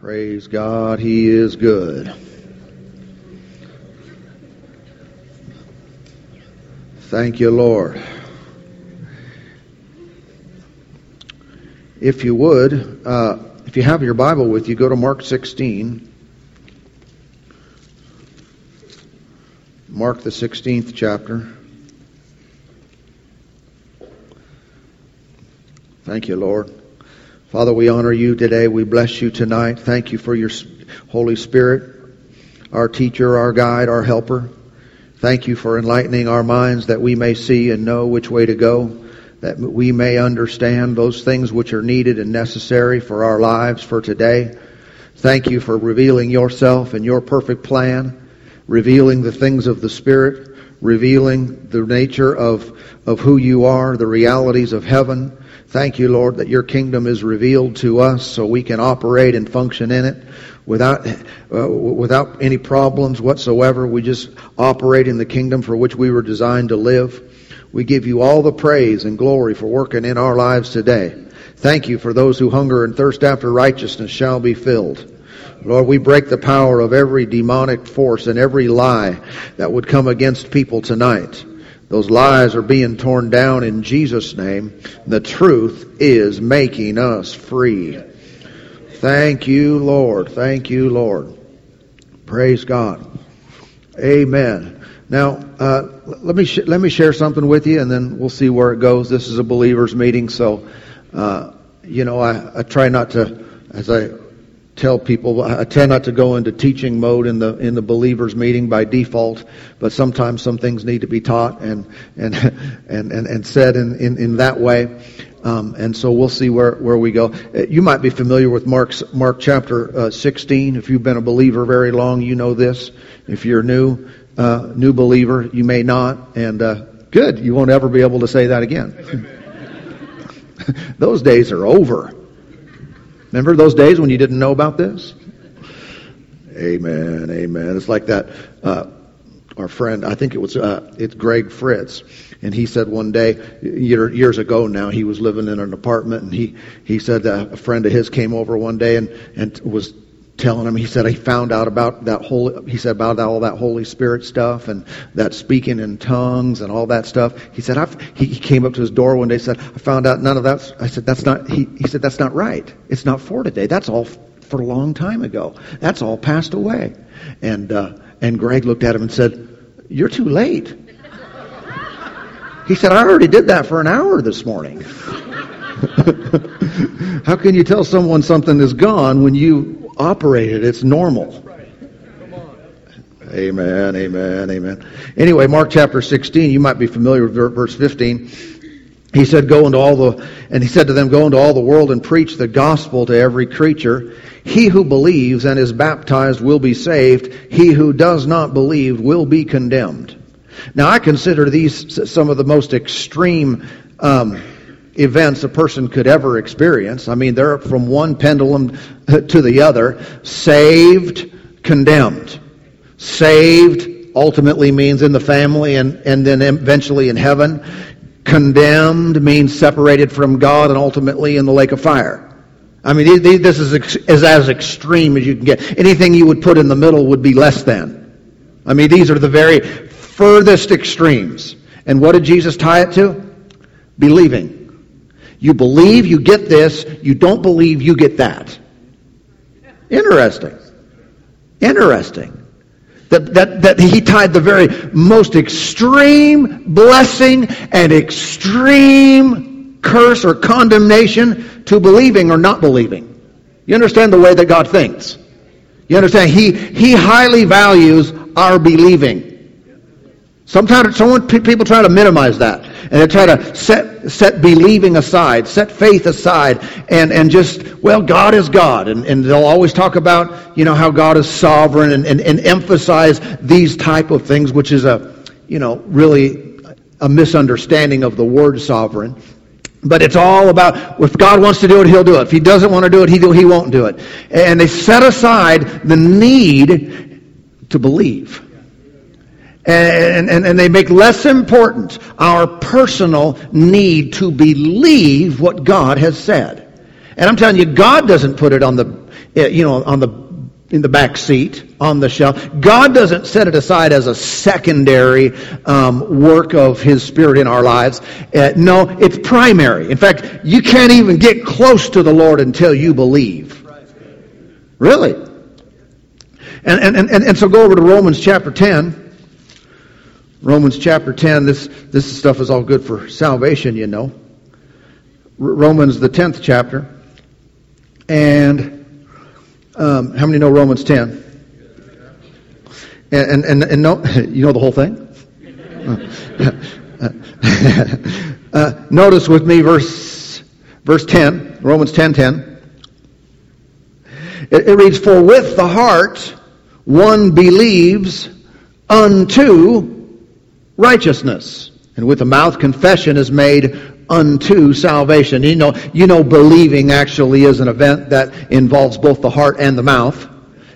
Praise God, He is good. Thank you, Lord. If you would, uh, if you have your Bible with you, go to Mark 16. Mark the 16th chapter. Thank you, Lord. Father, we honor you today. We bless you tonight. Thank you for your Holy Spirit, our teacher, our guide, our helper. Thank you for enlightening our minds that we may see and know which way to go, that we may understand those things which are needed and necessary for our lives for today. Thank you for revealing yourself and your perfect plan, revealing the things of the Spirit, revealing the nature of, of who you are, the realities of heaven, Thank you, Lord, that your kingdom is revealed to us so we can operate and function in it without, uh, without any problems whatsoever. We just operate in the kingdom for which we were designed to live. We give you all the praise and glory for working in our lives today. Thank you for those who hunger and thirst after righteousness shall be filled. Lord, we break the power of every demonic force and every lie that would come against people tonight. Those lies are being torn down in Jesus' name. The truth is making us free. Thank you, Lord. Thank you, Lord. Praise God. Amen. Now, uh, let me sh- let me share something with you, and then we'll see where it goes. This is a believers' meeting, so uh, you know I, I try not to, as I tell people I tend not to go into teaching mode in the in the believers meeting by default, but sometimes some things need to be taught and and and and, and said in, in, in that way. Um, and so we'll see where, where we go. Uh, you might be familiar with Mark's, Mark chapter uh, 16. If you've been a believer very long, you know this. If you're new, uh, new believer, you may not. And uh, good, you won't ever be able to say that again. Those days are over. Remember those days when you didn't know about this? Amen, amen. It's like that. Uh, our friend, I think it was uh, it's Greg Fritz, and he said one day years ago now he was living in an apartment, and he he said a friend of his came over one day and and was telling him, he said he found out about that whole, he said about all that Holy Spirit stuff and that speaking in tongues and all that stuff. He said, I've, he, he came up to his door one day and said, I found out none of that. I said, that's not, he, he said, that's not right. It's not for today. That's all for a long time ago. That's all passed away. And, uh, and Greg looked at him and said, you're too late. He said, I already did that for an hour this morning. How can you tell someone something is gone when you operated. It's normal. Amen, amen, amen. Anyway, Mark chapter 16, you might be familiar with verse 15. He said, go into all the, and he said to them, go into all the world and preach the gospel to every creature. He who believes and is baptized will be saved. He who does not believe will be condemned. Now I consider these some of the most extreme, um, events a person could ever experience. I mean, they're from one pendulum to the other. Saved, condemned. Saved ultimately means in the family and, and then eventually in heaven. Condemned means separated from God and ultimately in the lake of fire. I mean, this is, is as extreme as you can get. Anything you would put in the middle would be less than. I mean, these are the very furthest extremes. And what did Jesus tie it to? Believing. You believe, you get this. You don't believe, you get that. Interesting. Interesting. That, that, that he tied the very most extreme blessing and extreme curse or condemnation to believing or not believing. You understand the way that God thinks. You understand? He, he highly values our believing. Sometimes someone, people try to minimize that. And they try to set, set believing aside, set faith aside, and, and just, well, God is God. And, and they'll always talk about, you know, how God is sovereign and, and, and emphasize these type of things, which is a, you know, really a misunderstanding of the word sovereign. But it's all about if God wants to do it, He'll do it. If He doesn't want to do it, He, he won't do it. And they set aside the need to believe and, and, and they make less important our personal need to believe what God has said. And I'm telling you, God doesn't put it on the eh, you know, on the in the back seat, on the shelf. God doesn't set it aside as a secondary um, work of His Spirit in our lives. Uh, no, it's primary. In fact, you can't even get close to the Lord until you believe. Really? And, and, and, and so go over to Romans chapter 10. Romans chapter 10, this, this stuff is all good for salvation, you know. Romans, the 10th chapter. And um, how many know Romans 10? And, and, and, and no, you know the whole thing? uh, notice with me verse, verse 10, Romans 10 10. It, it reads, For with the heart one believes unto righteousness, and with the mouth confession is made unto salvation. You know, you know, believing actually is an event that involves both the heart and the mouth.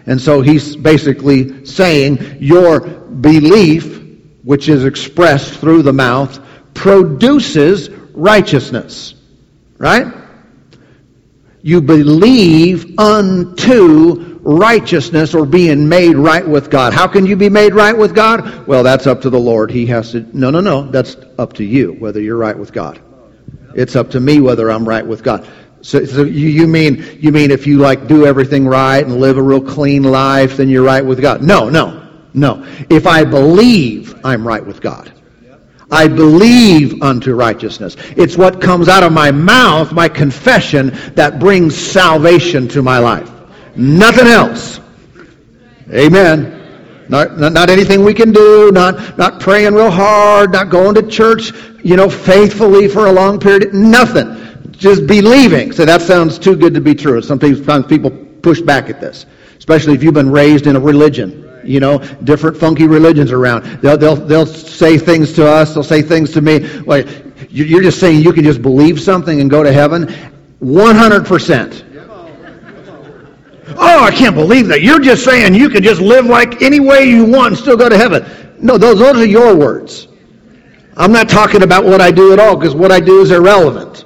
And so he's basically saying your belief, which is expressed through the mouth, produces righteousness. Right? You believe unto righteousness or being made right with God. How can you be made right with God? Well, that's up to the Lord. He has to, no, no, no, that's up to you, whether you're right with God. It's up to me whether I'm right with God. So, so you, you, mean you mean if you like do everything right and live a real clean life, then you're right with God? No, no, no. If I believe I'm right with God, I believe unto righteousness. It's what comes out of my mouth, my confession, that brings salvation to my life. Nothing else. Amen. Not, not, not, anything we can do, not, not praying real hard, not going to church, you know, faithfully for a long period. Nothing. Just believing. So that sounds too good to be true. Sometimes people push back at this, especially if you've been raised in a religion. You know, different funky religions around. They'll, they'll, they'll say things to us, they'll say things to me. Like, you're just saying you can just believe something and go to heaven? 100%. Oh, I can't believe that. You're just saying you can just live like any way you want and still go to heaven. No, those, those are your words. I'm not talking about what I do at all because what I do is irrelevant.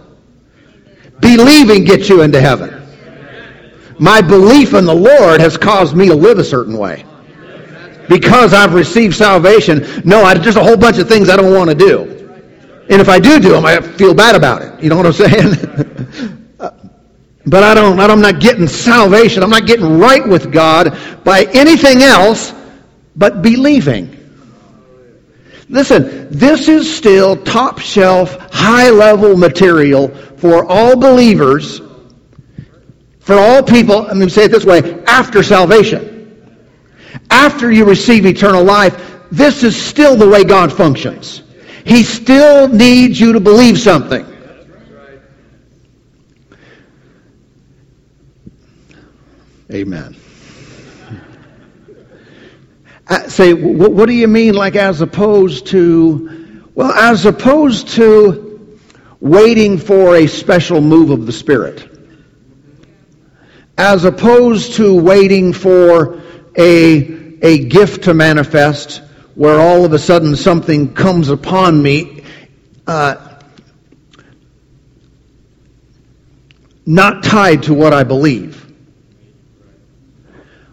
Believing gets you into heaven. My belief in the Lord has caused me to live a certain way. Because I've received salvation, no, I, there's a whole bunch of things I don't want to do. And if I do do them, I feel bad about it. You know what I'm saying? But I don't, I'm not getting salvation. I'm not getting right with God by anything else but believing. Listen, this is still top shelf, high level material for all believers, for all people, I'm going to say it this way, after salvation. After you receive eternal life, this is still the way God functions. He still needs you to believe something. Amen. Uh, say, what do you mean, like as opposed to, well, as opposed to waiting for a special move of the Spirit? As opposed to waiting for a, a gift to manifest where all of a sudden something comes upon me, uh, not tied to what I believe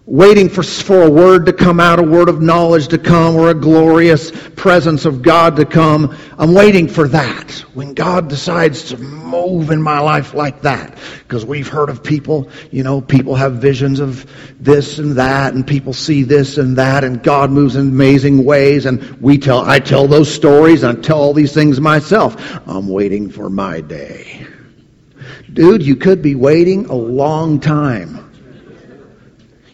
waiting for, for a word to come out, a word of knowledge to come, or a glorious presence of God to come. I'm waiting for that. When God decides to move in my life like that. Because we've heard of people, you know, people have visions of this and that, and people see this and that, and God moves in amazing ways, and we tell, I tell those stories, and I tell all these things myself. I'm waiting for my day. Dude, you could be waiting a long time.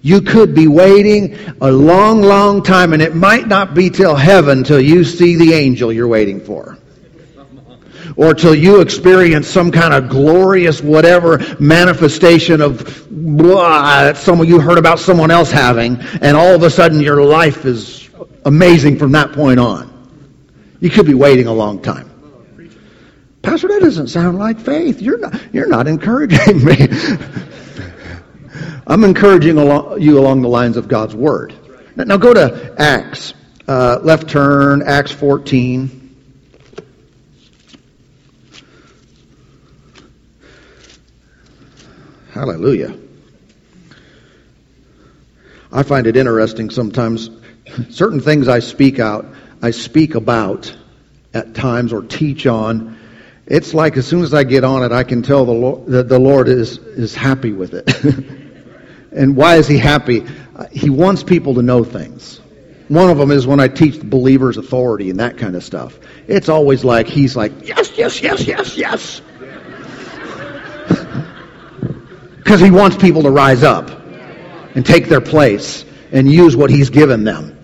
You could be waiting a long, long time, and it might not be till heaven till you see the angel you're waiting for. Or till you experience some kind of glorious whatever manifestation of blah, that someone you heard about someone else having, and all of a sudden your life is amazing from that point on. You could be waiting a long time. Pastor, that doesn't sound like faith. You're not, you're not encouraging me. I'm encouraging you along the lines of God's Word. Now go to Acts. Uh, left turn, Acts 14. Hallelujah. I find it interesting sometimes. Certain things I speak out, I speak about at times or teach on. It's like as soon as I get on it, I can tell the Lord, the Lord is, is happy with it. and why is He happy? He wants people to know things. One of them is when I teach believers authority and that kind of stuff. It's always like, He's like, yes, yes, yes, yes, yes. Because He wants people to rise up and take their place and use what He's given them.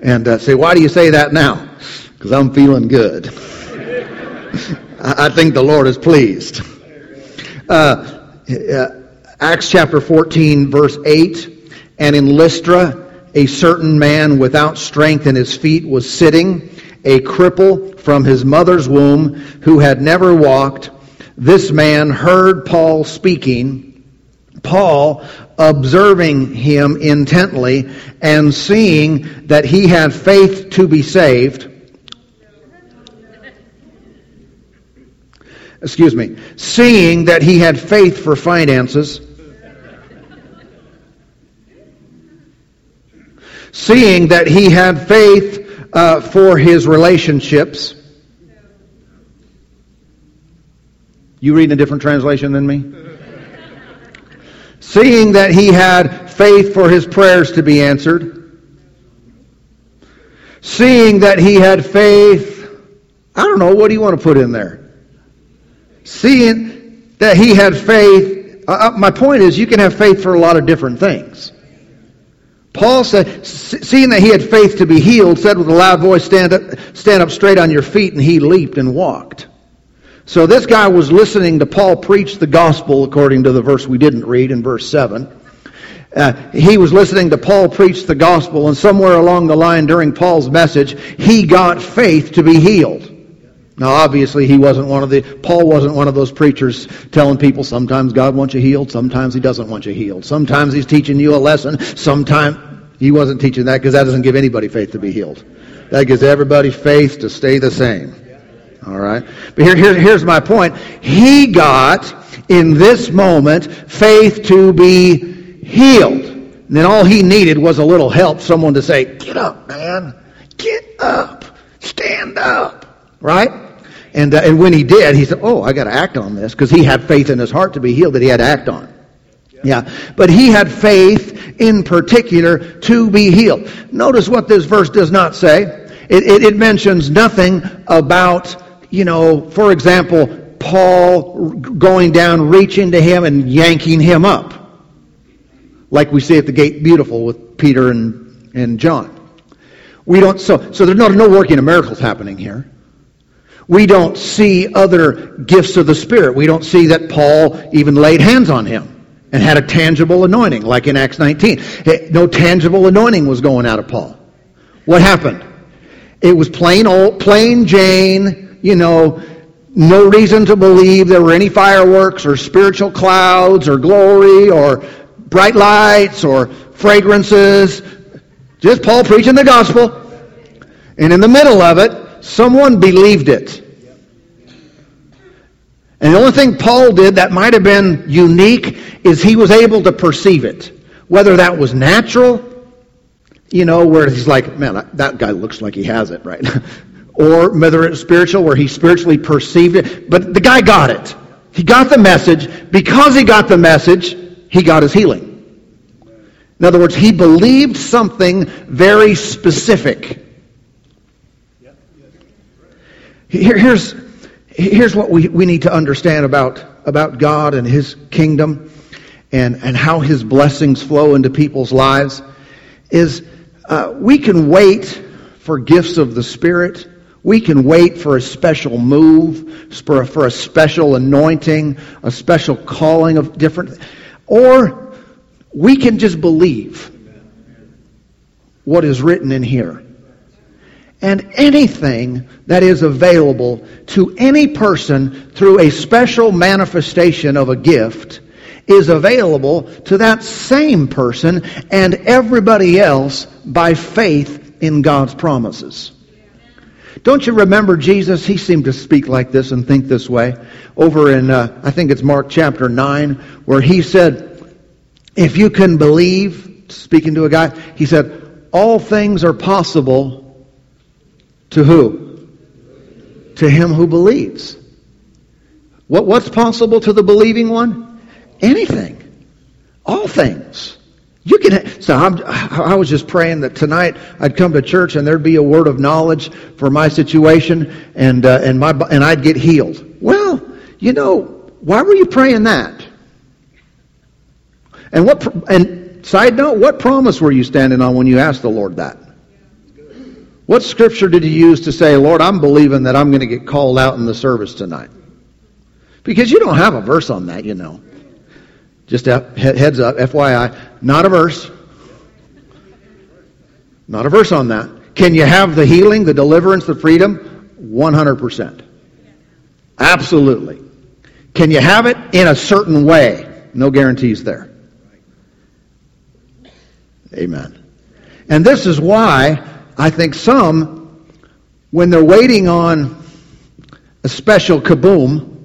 And uh, say, why do you say that now? Because I'm feeling good. I think the Lord is pleased. Uh, uh, Acts chapter 14, verse 8. And in Lystra, a certain man without strength in his feet was sitting, a cripple from his mother's womb, who had never walked. This man heard Paul speaking. Paul, observing him intently and seeing that he had faith to be saved, excuse me, seeing that he had faith for finances, seeing that he had faith uh, for his relationships. You read a different translation than me? seeing that he had faith for his prayers to be answered, seeing that he had faith, I don't know, what do you want to put in there? Seeing that he had faith, uh, uh my point is you can have faith for a lot of different things. Paul said, seeing that he had faith to be healed, said with a loud voice, stand up, stand up straight on your feet, and he leaped and walked. So this guy was listening to Paul preach the gospel according to the verse we didn't read in verse 7. Uh, he was listening to Paul preach the gospel, and somewhere along the line during Paul's message, he got faith to be healed. Now, obviously, he wasn't one of the, Paul wasn't one of those preachers telling people sometimes God wants you healed, sometimes he doesn't want you healed. Sometimes he's teaching you a lesson, sometimes he wasn't teaching that because that doesn't give anybody faith to be healed. That gives everybody faith to stay the same. All right. But here, here, here's my point. He got, in this moment, faith to be healed. And then all he needed was a little help, someone to say, get up, man. Get up. Stand up. Right? And, uh, and when he did, he said, oh, I got to act on this because he had faith in his heart to be healed that he had to act on. Yeah. But he had faith in particular to be healed. Notice what this verse does not say. It, it, it mentions nothing about you know, for example, Paul going down, reaching to him and yanking him up. Like we see at the gate beautiful with Peter and, and John. We don't, so, so there's no, no working of miracles happening here. We don't see other gifts of the Spirit. We don't see that Paul even laid hands on him and had a tangible anointing, like in Acts 19. No tangible anointing was going out of Paul. What happened? It was plain old, plain Jane, you know, no reason to believe there were any fireworks or spiritual clouds or glory or bright lights or fragrances. Just Paul preaching the gospel. And in the middle of it, someone believed it. And the only thing Paul did that might have been unique is he was able to perceive it. Whether that was natural, you know, where he's like, man, that guy looks like he has it, right? or whether it's spiritual, where he spiritually perceived it. But the guy got it. He got the message. Because he got the message, he got his healing. In other words, he believed something very specific. Here, here's, here's what we, we need to understand about, about God and his kingdom and, and how his blessings flow into people's lives is uh, we can wait for gifts of the Spirit we can wait for a special move, for a, for a special anointing, a special calling of different, or we can just believe what is written in here. And anything that is available to any person through a special manifestation of a gift is available to that same person and everybody else by faith in God's promises. Don't you remember Jesus? He seemed to speak like this and think this way. Over in, uh, I think it's Mark chapter 9, where he said, If you can believe, speaking to a guy. He said, All things are possible to who? To him who believes. What, what's possible to the believing one? Anything. All things. You can. So I'm, i was just praying that tonight I'd come to church and there'd be a word of knowledge for my situation, and uh, and my and I'd get healed. Well, you know, why were you praying that? And what? And side note, what promise were you standing on when you asked the Lord that? What scripture did you use to say, Lord, I'm believing that I'm going to get called out in the service tonight? Because you don't have a verse on that, you know. Just heads up, FYI, not a verse. Not a verse on that. Can you have the healing, the deliverance, the freedom? 100%. Absolutely. Can you have it in a certain way? No guarantees there. Amen. And this is why I think some, when they're waiting on a special kaboom,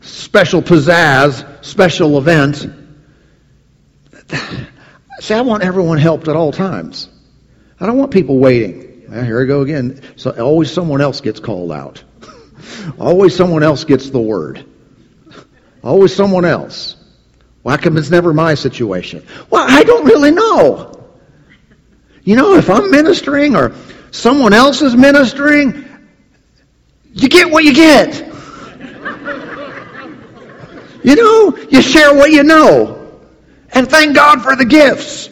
special pizzazz, special event, see, I want everyone helped at all times. I don't want people waiting. Well, here we go again. So always someone else gets called out. always someone else gets the word. Always someone else. Why come it's never my situation? Well, I don't really know. You know, if I'm ministering or someone else is ministering, you get what you get. you know, you share what you know. And thank God for the gifts.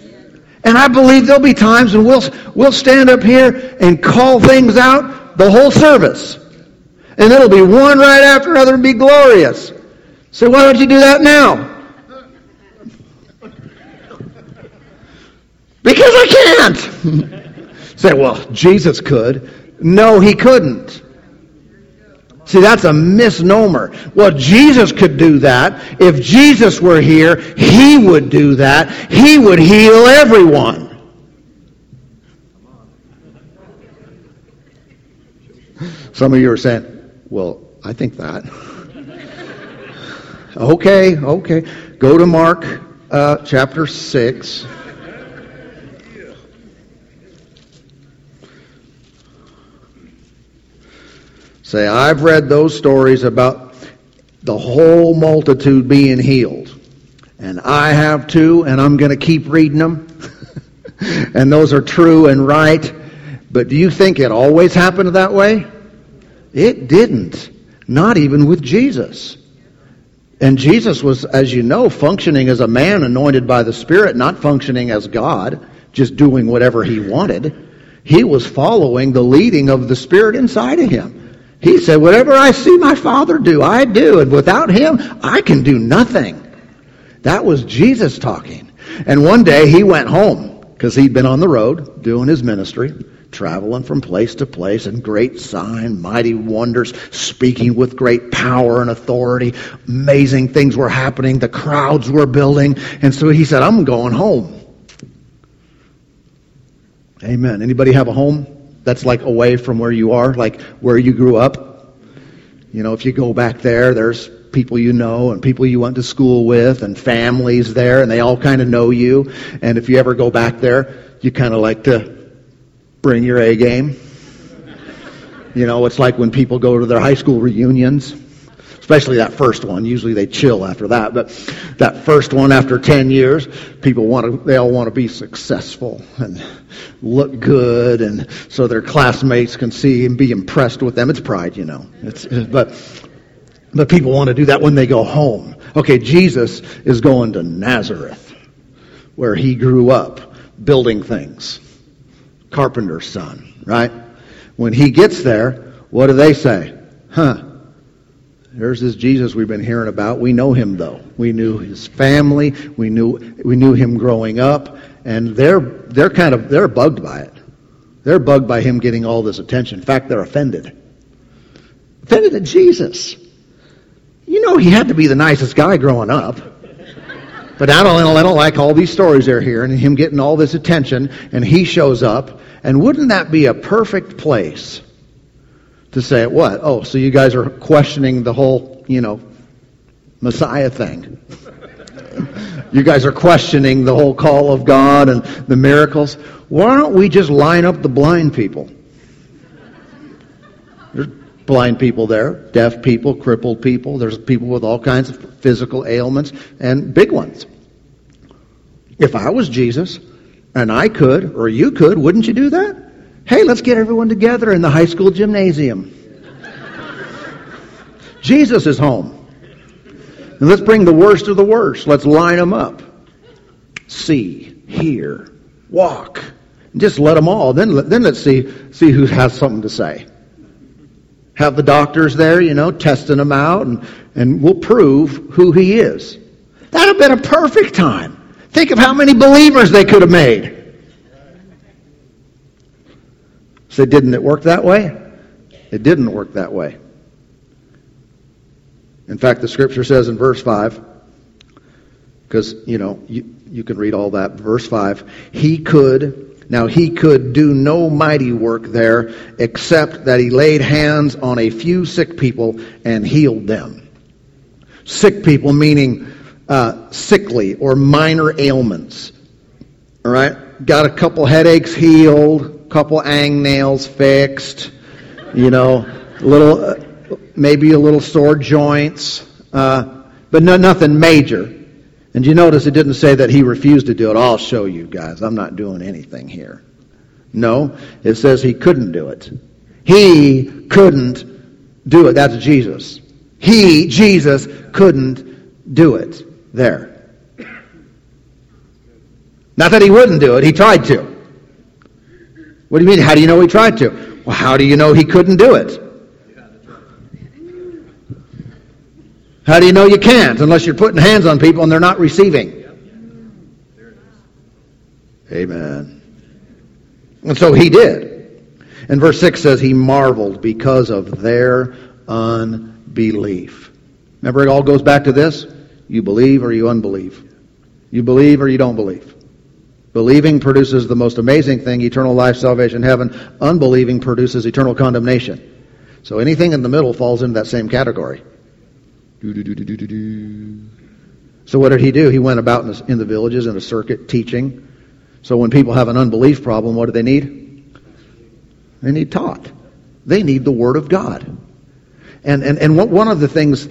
And I believe there'll be times when we'll, we'll stand up here and call things out the whole service. And it'll be one right after another and be glorious. So why don't you do that now? Because I can't. Say, well, Jesus could. No, he couldn't. See, that's a misnomer. Well, Jesus could do that. If Jesus were here, he would do that. He would heal everyone. Some of you are saying, well, I think that. okay, okay. Go to Mark uh, chapter 6. Say, I've read those stories about the whole multitude being healed. And I have too, and I'm going to keep reading them. and those are true and right. But do you think it always happened that way? It didn't. Not even with Jesus. And Jesus was, as you know, functioning as a man anointed by the Spirit, not functioning as God, just doing whatever he wanted. He was following the leading of the Spirit inside of him. He said, Whatever I see my Father do, I do, and without Him, I can do nothing. That was Jesus talking. And one day he went home because he'd been on the road doing his ministry, traveling from place to place, and great sign, mighty wonders, speaking with great power and authority. Amazing things were happening. The crowds were building. And so he said, I'm going home. Amen. Anybody have a home? That's like away from where you are, like where you grew up. You know, if you go back there, there's people you know and people you went to school with and families there and they all kind of know you. And if you ever go back there, you kind of like to bring your A game. You know, it's like when people go to their high school reunions especially that first one. Usually they chill after that, but that first one after 10 years, people want to, they all want to be successful and look good and so their classmates can see and be impressed with them. It's pride, you know. It's, but, but people want to do that when they go home. Okay, Jesus is going to Nazareth where he grew up building things. Carpenter's son, right? When he gets there, what do they say? Huh, there's this Jesus we've been hearing about. We know him though. We knew his family. We knew we knew him growing up, and they're they're kind of they're bugged by it. They're bugged by him getting all this attention. In fact, they're offended. Offended at Jesus. You know he had to be the nicest guy growing up. But I don't, I don't like all these stories they're hearing and him getting all this attention, and he shows up. And wouldn't that be a perfect place to say what? Oh, so you guys are questioning the whole, you know, Messiah thing. You guys are questioning the whole call of God and the miracles. Why don't we just line up the blind people? There's blind people there, deaf people, crippled people. There's people with all kinds of physical ailments and big ones. If I was Jesus and I could, or you could, wouldn't you do that? Hey, let's get everyone together in the high school gymnasium. Jesus is home. And let's bring the worst of the worst. Let's line them up. See, hear, walk. Just let them all. Then, then let's see, see who has something to say. Have the doctors there, you know, testing them out, and, and we'll prove who he is. That would have been a perfect time. Think of how many believers they could have made. So didn't it work that way? It didn't work that way. In fact, the scripture says in verse 5, because, you know, you, you can read all that. Verse 5, he could, now he could do no mighty work there except that he laid hands on a few sick people and healed them. Sick people meaning uh, sickly or minor ailments. All right? Got a couple headaches healed, couple ang nails fixed, you know, little, uh, maybe a little sore joints, uh, but no, nothing major. And you notice it didn't say that he refused to do it. I'll show you guys. I'm not doing anything here. No, it says he couldn't do it. He couldn't do it. That's Jesus. He, Jesus, couldn't do it there. Not that he wouldn't do it, he tried to. What do you mean? How do you know he tried to? Well, how do you know he couldn't do it? How do you know you can't unless you're putting hands on people and they're not receiving? Amen. And so he did. And verse 6 says he marveled because of their unbelief. Remember, it all goes back to this you believe or you unbelieve. You believe or you don't believe. Believing produces the most amazing thing eternal life, salvation, heaven. Unbelieving produces eternal condemnation. So anything in the middle falls into that same category. So what did he do? He went about in the, in the villages in a circuit teaching. So when people have an unbelief problem, what do they need? They need taught. They need the Word of God. And, and, and one of the things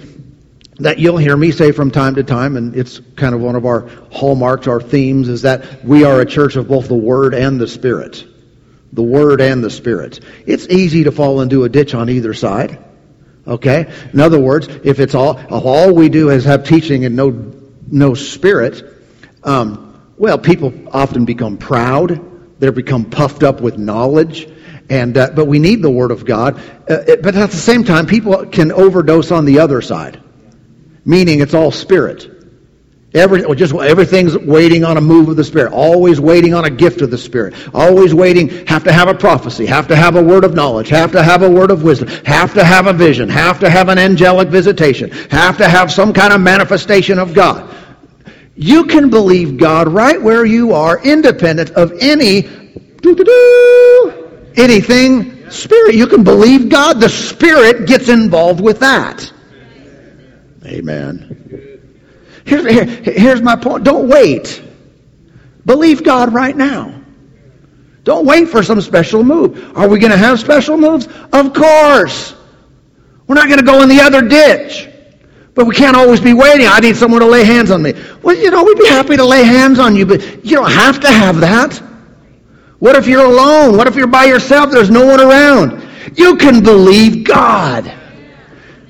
that you'll hear me say from time to time, and it's kind of one of our hallmarks, our themes, is that we are a church of both the Word and the Spirit. The Word and the Spirit. It's easy to fall into a ditch on either side. Okay? In other words, if it's all, if all we do is have teaching and no, no Spirit, um, well, people often become proud. They become puffed up with knowledge. And, uh, but we need the Word of God. Uh, it, but at the same time, people can overdose on the other side meaning it's all spirit. Every, just everything's waiting on a move of the Spirit. Always waiting on a gift of the Spirit. Always waiting. Have to have a prophecy. Have to have a word of knowledge. Have to have a word of wisdom. Have to have a vision. Have to have an angelic visitation. Have to have some kind of manifestation of God. You can believe God right where you are, independent of any anything spirit. You can believe God. The Spirit gets involved with that. Amen. Here's, here, here's my point. Don't wait. Believe God right now. Don't wait for some special move. Are we going to have special moves? Of course. We're not going to go in the other ditch. But we can't always be waiting. I need someone to lay hands on me. Well, you know, we'd be happy to lay hands on you, but you don't have to have that. What if you're alone? What if you're by yourself? There's no one around. You can believe God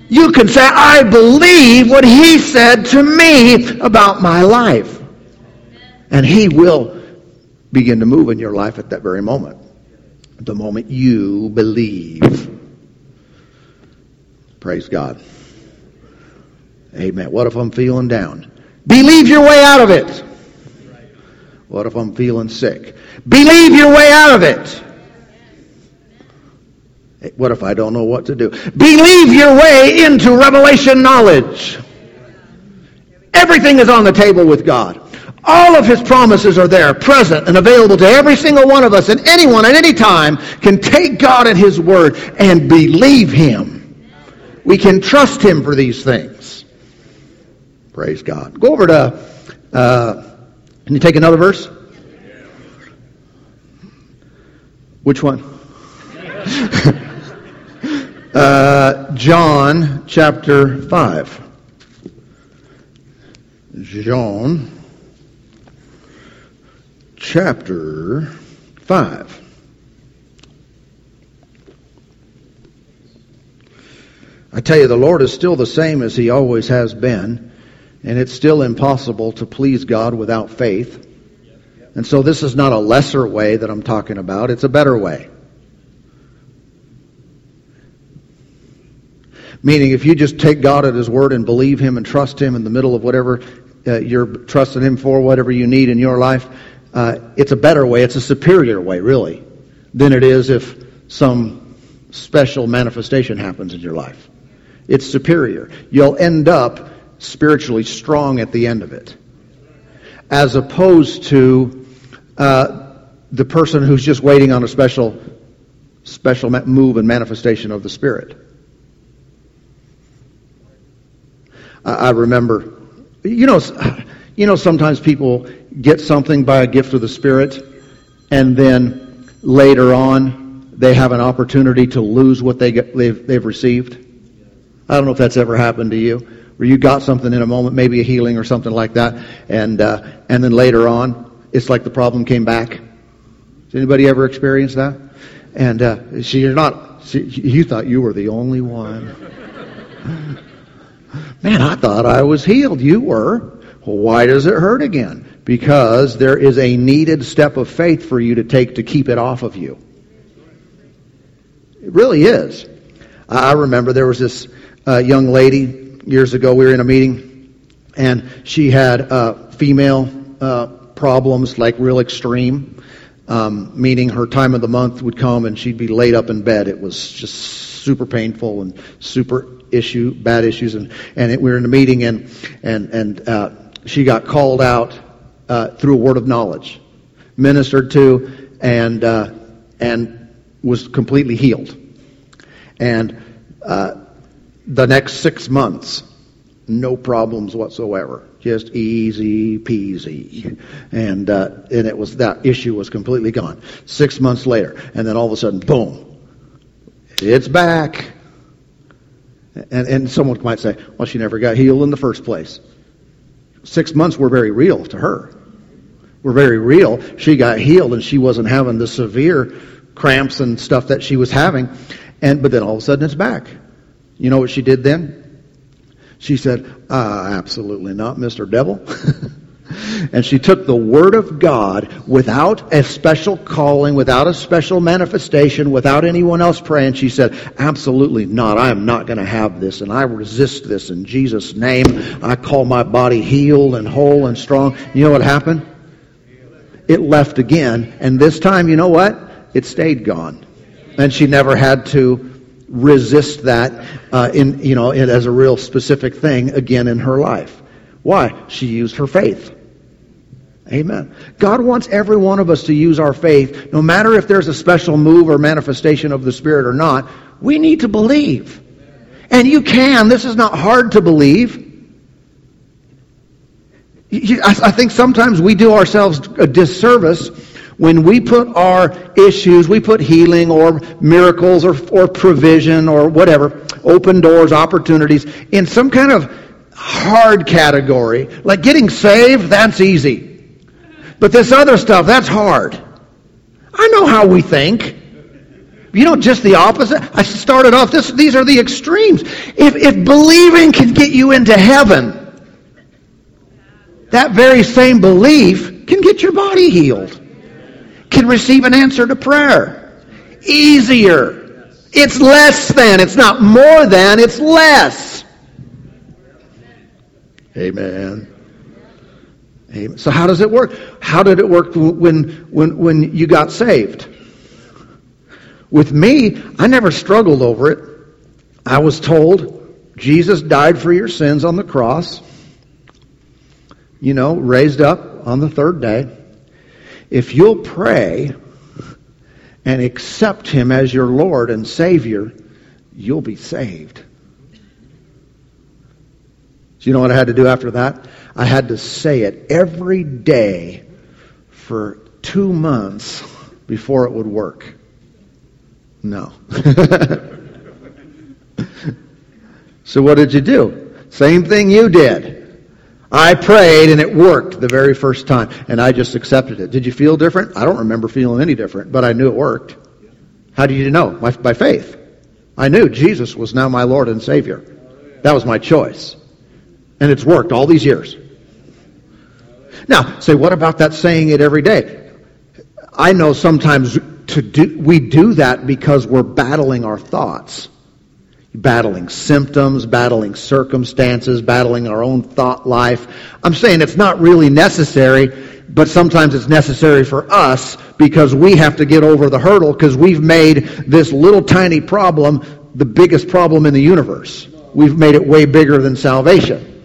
you can say, I believe what he said to me about my life. And he will begin to move in your life at that very moment. The moment you believe. Praise God. Amen. What if I'm feeling down? Believe your way out of it. What if I'm feeling sick? Believe your way out of it. What if I don't know what to do? Believe your way into revelation knowledge. Everything is on the table with God. All of his promises are there, present and available to every single one of us, and anyone at any time can take God at his word and believe him. We can trust him for these things. Praise God. Go over to Uh, can you take another verse? Which one? uh, John chapter 5. John chapter 5. I tell you, the Lord is still the same as He always has been, and it's still impossible to please God without faith. And so this is not a lesser way that I'm talking about, it's a better way. Meaning, if you just take God at His word and believe Him and trust Him in the middle of whatever uh, you're trusting Him for, whatever you need in your life, uh, it's a better way, it's a superior way, really, than it is if some special manifestation happens in your life. It's superior. You'll end up spiritually strong at the end of it. As opposed to uh, the person who's just waiting on a special, special move and manifestation of the Spirit. I, remember, you know, you know, sometimes people get something by a gift of the Spirit, and then later on they have an opportunity to lose what they get, they've, they've received. I don't know if that's ever happened to you, where you got something in a moment, maybe a healing or something like that, and uh, and then later on, it's like the problem came back. Has anybody ever experienced that? And uh, you're not. You thought you were the only one. Man, I thought I was healed. You were. Well, why does it hurt again? Because there is a needed step of faith for you to take to keep it off of you. It really is. I remember there was this uh, young lady years ago. We were in a meeting, and she had uh, female uh, problems, like real extreme. Um, meaning her time of the month would come and she'd be laid up in bed. It was just super painful and super issue, bad issues. And, and it, we were in a meeting and, and, and, uh, she got called out, uh, through a word of knowledge, ministered to, and, uh, and was completely healed. And, uh, the next six months, no problems whatsoever. Just easy peasy. And, uh, and it was, that issue was completely gone. Six months later, and then all of a sudden, boom, it's back. And, and someone might say, well, she never got healed in the first place. Six months were very real to her. Were very real. She got healed and she wasn't having the severe cramps and stuff that she was having. And, but then all of a sudden it's back. You know what she did then? She said, uh, absolutely not, Mr. Devil. and she took the Word of God without a special calling, without a special manifestation, without anyone else praying. She said, absolutely not. I am not going to have this and I resist this in Jesus' name. I call my body healed and whole and strong. You know what happened? It left again. And this time, you know what? It stayed gone. And she never had to resist that uh, in you know as a real specific thing again in her life. Why? She used her faith. Amen. God wants every one of us to use our faith, no matter if there's a special move or manifestation of the Spirit or not. We need to believe. And you can. This is not hard to believe. I think sometimes we do ourselves a disservice when we put our issues, we put healing or miracles or, or provision or whatever, open doors, opportunities, in some kind of hard category. Like getting saved, that's easy. But this other stuff, that's hard. I know how we think. You know, just the opposite. I started off, this, these are the extremes. If, if believing can get you into heaven, that very same belief can get your body healed can receive an answer to prayer. Easier. It's less than. It's not more than. It's less. Amen. So how does it work? How did it work when, when, when you got saved? With me, I never struggled over it. I was told Jesus died for your sins on the cross. You know, raised up on the third day. If you'll pray and accept Him as your Lord and Savior, you'll be saved. Do you know what I had to do after that? I had to say it every day for two months before it would work. No. so what did you do? Same thing you did. I prayed and it worked the very first time and I just accepted it. Did you feel different? I don't remember feeling any different, but I knew it worked. How did you know? By, by faith. I knew Jesus was now my Lord and Savior. That was my choice. And it's worked all these years. Now, say, what about that saying it every day? I know sometimes to do, we do that because we're battling our thoughts. Battling symptoms, battling circumstances, battling our own thought life. I'm saying it's not really necessary, but sometimes it's necessary for us because we have to get over the hurdle because we've made this little tiny problem the biggest problem in the universe. We've made it way bigger than salvation.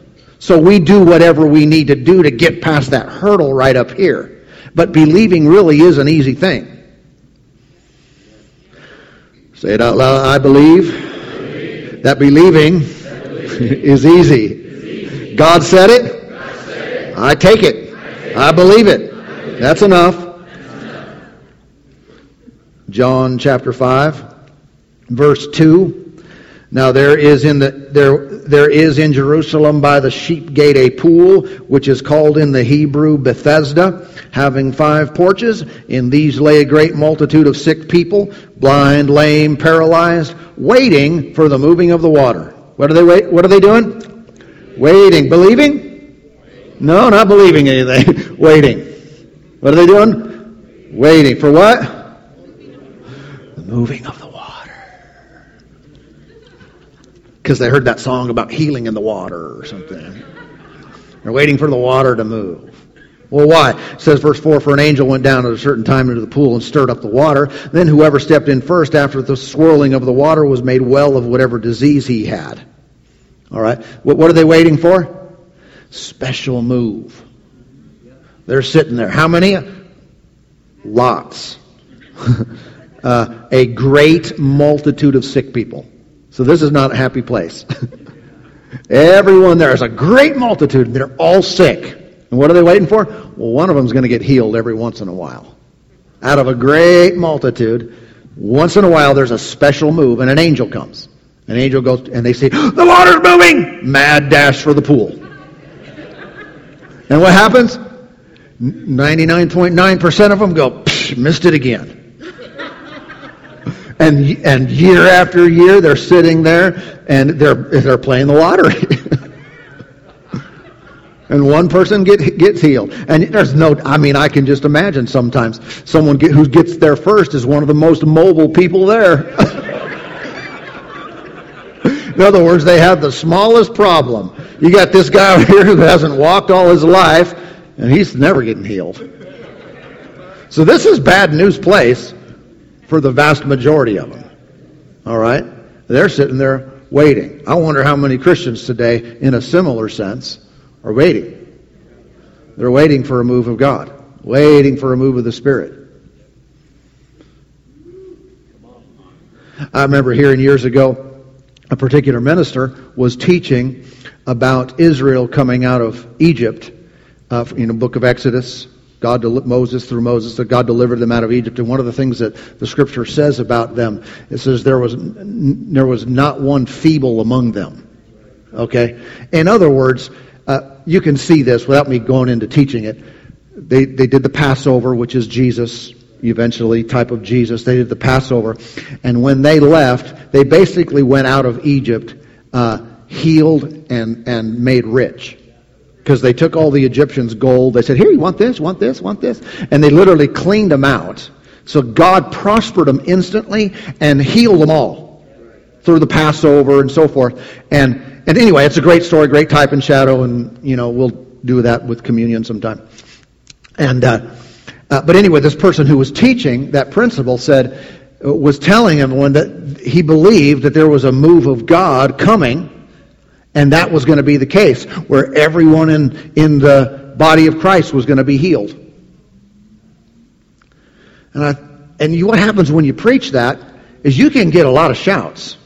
So we do whatever we need to do to get past that hurdle right up here. But believing really is an easy thing. Say it out loud. I believe, believe. that believing, that believing is, easy. is easy. God said it. God said it. I take it. I, take I believe it. it. That's enough. That's enough. John chapter 5, verse 2. Now there is in the there there is in Jerusalem by the sheep gate a pool which is called in the Hebrew Bethesda, having five porches. In these lay a great multitude of sick people, blind, lame, paralyzed, waiting for the moving of the water. What are they wait? What are they doing? Waiting, believing? No, not believing anything. waiting. What are they doing? Waiting for what? The moving of the because they heard that song about healing in the water or something. They're waiting for the water to move. Well, why? It says verse 4, For an angel went down at a certain time into the pool and stirred up the water. Then whoever stepped in first after the swirling of the water was made well of whatever disease he had. All right. What, are they waiting for? Special move. They're sitting there. How many? Lots. uh, a great multitude of sick people. So this is not a happy place. Everyone there is a great multitude, and they're all sick. And what are they waiting for? Well, one of them is going to get healed every once in a while. Out of a great multitude, once in a while there's a special move, and an angel comes. An angel goes, and they say, The water's moving! Mad dash for the pool. and what happens? 99.9% of them go, Psh, missed it again. And, and year after year, they're sitting there and they're, they're playing the lottery. and one person get, gets healed. And there's no, I mean, I can just imagine sometimes someone get, who gets there first is one of the most mobile people there. In other words, they have the smallest problem. You got this guy over here who hasn't walked all his life, and he's never getting healed. So this is bad news place for the vast majority of them. All right? They're sitting there waiting. I wonder how many Christians today, in a similar sense, are waiting. They're waiting for a move of God, waiting for a move of the Spirit. I remember hearing years ago a particular minister was teaching about Israel coming out of Egypt uh, in the book of Exodus, God, Moses through Moses, that God delivered them out of Egypt. And one of the things that the scripture says about them, it says there was, there was not one feeble among them. Okay? In other words, uh, you can see this without me going into teaching it. They, they did the Passover, which is Jesus, eventually, type of Jesus. They did the Passover. And when they left, they basically went out of Egypt, uh, healed and, and made rich because they took all the Egyptians' gold. They said, Here, you want this, want this, want this? And they literally cleaned them out. So God prospered them instantly and healed them all through the Passover and so forth. And, and anyway, it's a great story, great type and shadow, and, you know, we'll do that with communion sometime. And, uh, uh, but anyway, this person who was teaching that principle said, was telling everyone that he believed that there was a move of God coming and that was going to be the case, where everyone in, in the body of Christ was going to be healed. And, I, and you, what happens when you preach that is you can get a lot of shouts,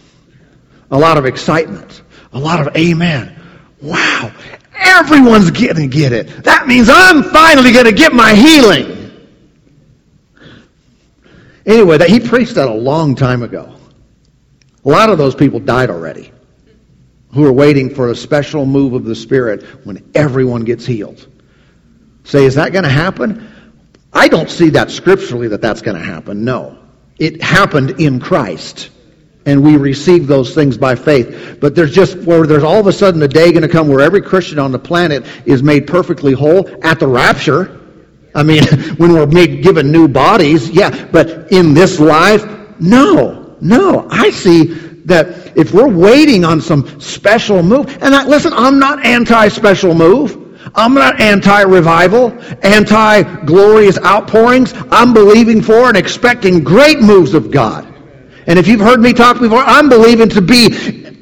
a lot of excitement, a lot of amen. Wow, everyone's to get it. That means I'm finally going to get my healing. Anyway, that, he preached that a long time ago. A lot of those people died already who are waiting for a special move of the Spirit when everyone gets healed. Say, is that going to happen? I don't see that scripturally that that's going to happen. No. It happened in Christ. And we receive those things by faith. But there's just where there's all of a sudden a day going to come where every Christian on the planet is made perfectly whole at the rapture. I mean, when we're made, given new bodies, yeah. But in this life, no, no. I see that if we're waiting on some special move, and I, listen, I'm not anti-special move. I'm not anti-revival, anti-glorious outpourings. I'm believing for and expecting great moves of God. And if you've heard me talk before, I'm believing to be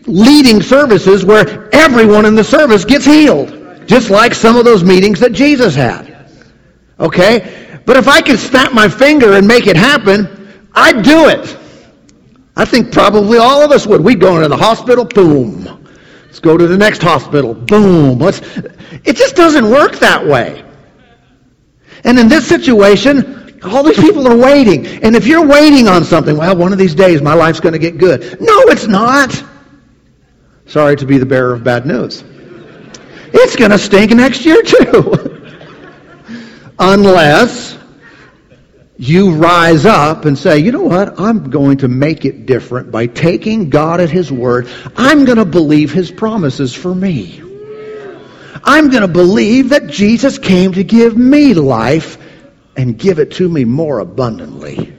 leading services where everyone in the service gets healed. Just like some of those meetings that Jesus had. Okay? But if I could snap my finger and make it happen, I'd do it. I think probably all of us would. We'd go into the hospital, boom. Let's go to the next hospital, boom. Let's, it just doesn't work that way. And in this situation, all these people are waiting. And if you're waiting on something, well, one of these days my life's going to get good. No, it's not. Sorry to be the bearer of bad news. It's going to stink next year too. Unless you rise up and say, you know what? I'm going to make it different by taking God at His word. I'm going to believe His promises for me. I'm going to believe that Jesus came to give me life and give it to me more abundantly.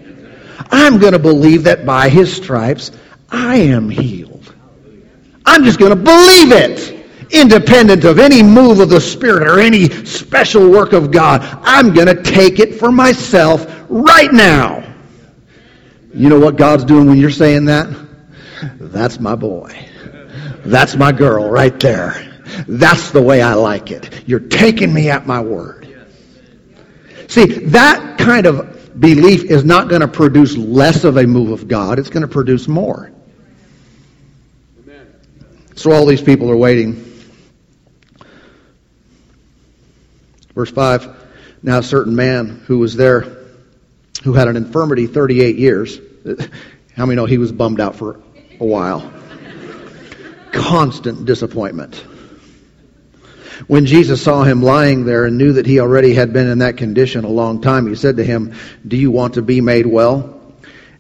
I'm going to believe that by His stripes I am healed. I'm just going to believe it independent of any move of the Spirit or any special work of God. I'm going to take it for myself right now. You know what God's doing when you're saying that? That's my boy. That's my girl right there. That's the way I like it. You're taking me at my word. See, that kind of belief is not going to produce less of a move of God. It's going to produce more. So all these people are waiting. Verse 5 Now a certain man who was there who had an infirmity 38 years. How many know he was bummed out for a while? Constant disappointment. When Jesus saw him lying there and knew that he already had been in that condition a long time, he said to him, Do you want to be made well?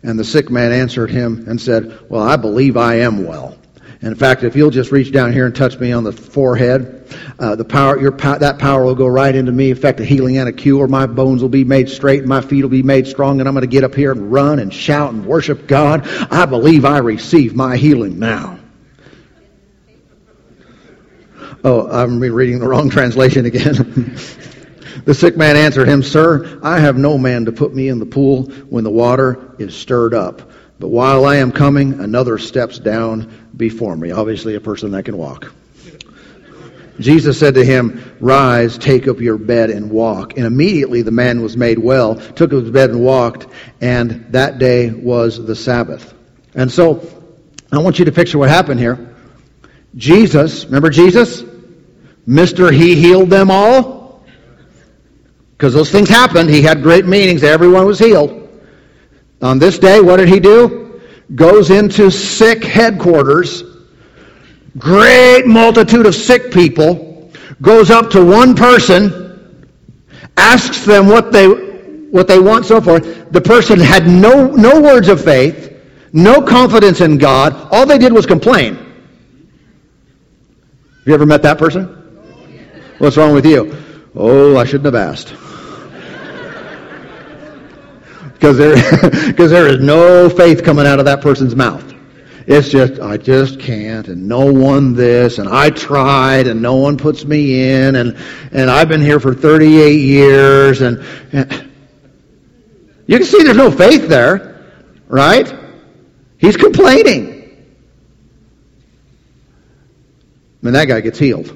And the sick man answered him and said, Well, I believe I am well. In fact, if you'll just reach down here and touch me on the forehead, uh, the power, your that power will go right into me, effect a healing and a cure. My bones will be made straight, my feet will be made strong, and I'm going to get up here and run and shout and worship God. I believe I receive my healing now. Oh, I'm reading the wrong translation again. the sick man answered him, Sir, I have no man to put me in the pool when the water is stirred up. But while I am coming, another steps down before me. Obviously, a person that can walk. Jesus said to him, Rise, take up your bed and walk. And immediately the man was made well, took up his bed and walked, and that day was the Sabbath. And so, I want you to picture what happened here. Jesus, remember Jesus? Mr. He healed them all? Because those things happened. He had great meetings. Everyone was healed. On this day, what did he do? Goes into sick headquarters, great multitude of sick people, goes up to one person, asks them what they what they want, so forth. The person had no no words of faith, no confidence in God. All they did was complain. Have you ever met that person? What's wrong with you? Oh, I shouldn't have asked because there, because there is no faith coming out of that person's mouth. It's just, I just can't, and no one this, and I tried, and no one puts me in, and, and I've been here for 38 years, and, and you can see there's no faith there, right? He's complaining. And that guy gets healed.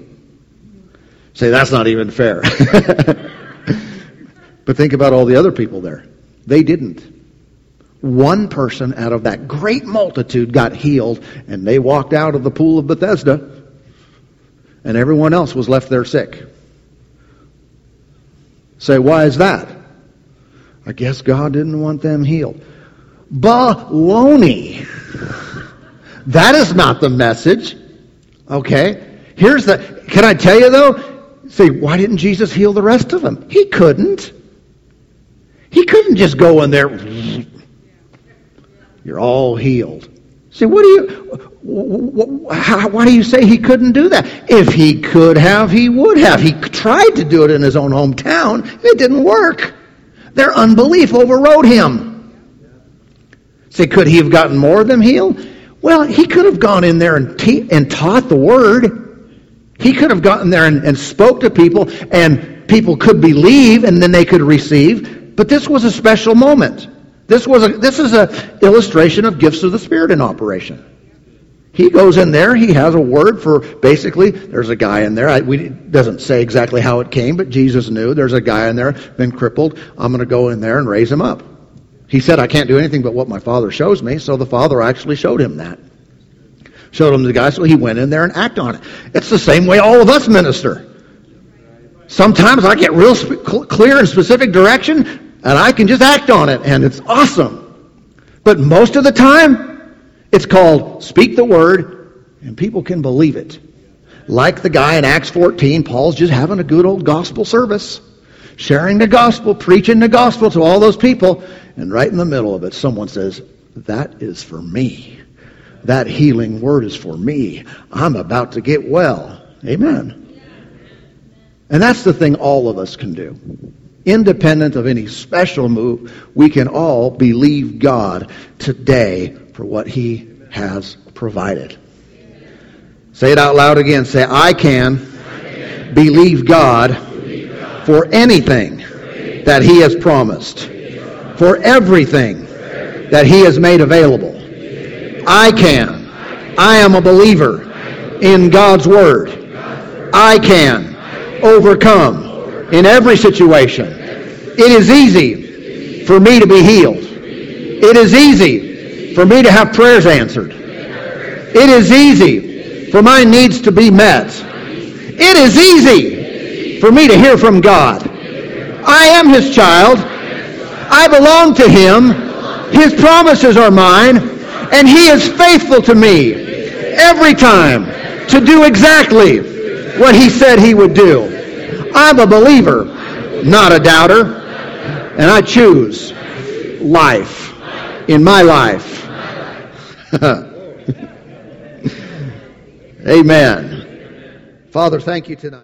Say, that's not even fair. but think about all the other people there. They didn't. One person out of that great multitude got healed, and they walked out of the pool of Bethesda. and everyone else was left there sick. Say, why is that? I guess God didn't want them healed. Baloney. That is not the message. Okay? Here's the, can I tell you though? Say, why didn't Jesus heal the rest of them? He couldn't. He couldn't just go in there, you're all healed. See, what do you, why do you say he couldn't do that? If he could have, he would have. He tried to do it in his own hometown. It didn't work. Their unbelief overrode him. Say, could he have gotten more of them healed? Well, he could have gone in there and, te- and taught the word. He could have gotten there and, and spoke to people, and people could believe, and then they could receive. But this was a special moment. This was a, this is an illustration of gifts of the Spirit in operation. He goes in there. He has a word for basically. There's a guy in there. I, we doesn't say exactly how it came, but Jesus knew. There's a guy in there been crippled. I'm going to go in there and raise him up. He said, "I can't do anything but what my Father shows me." So the Father actually showed him that. Showed him the guy, so he went in there and acted on it. It's the same way all of us minister. Sometimes I get real sp- clear and specific direction, and I can just act on it, and it's awesome. But most of the time, it's called speak the word, and people can believe it. Like the guy in Acts 14, Paul's just having a good old gospel service, sharing the gospel, preaching the gospel to all those people, and right in the middle of it, someone says, That is for me. That healing word is for me. I'm about to get well. Amen. And that's the thing all of us can do independent of any special move, we can all believe God today for what He has provided. Say it out loud again. Say, I can, believe, God for anything that He has promised, for everything that He has made available. I can. I am a believer in God's Word. I can overcome in every situation. It is easy for me to be healed. It is easy for me to have prayers answered. It is easy for my needs to be met. It is easy for me to hear from God. I am His child. I belong to Him. His promises are mine. And He is faithful to me every time to do exactly what He said He would do. I'm a believer, not a doubter. And I choose life in my life. Amen. Father, thank you tonight.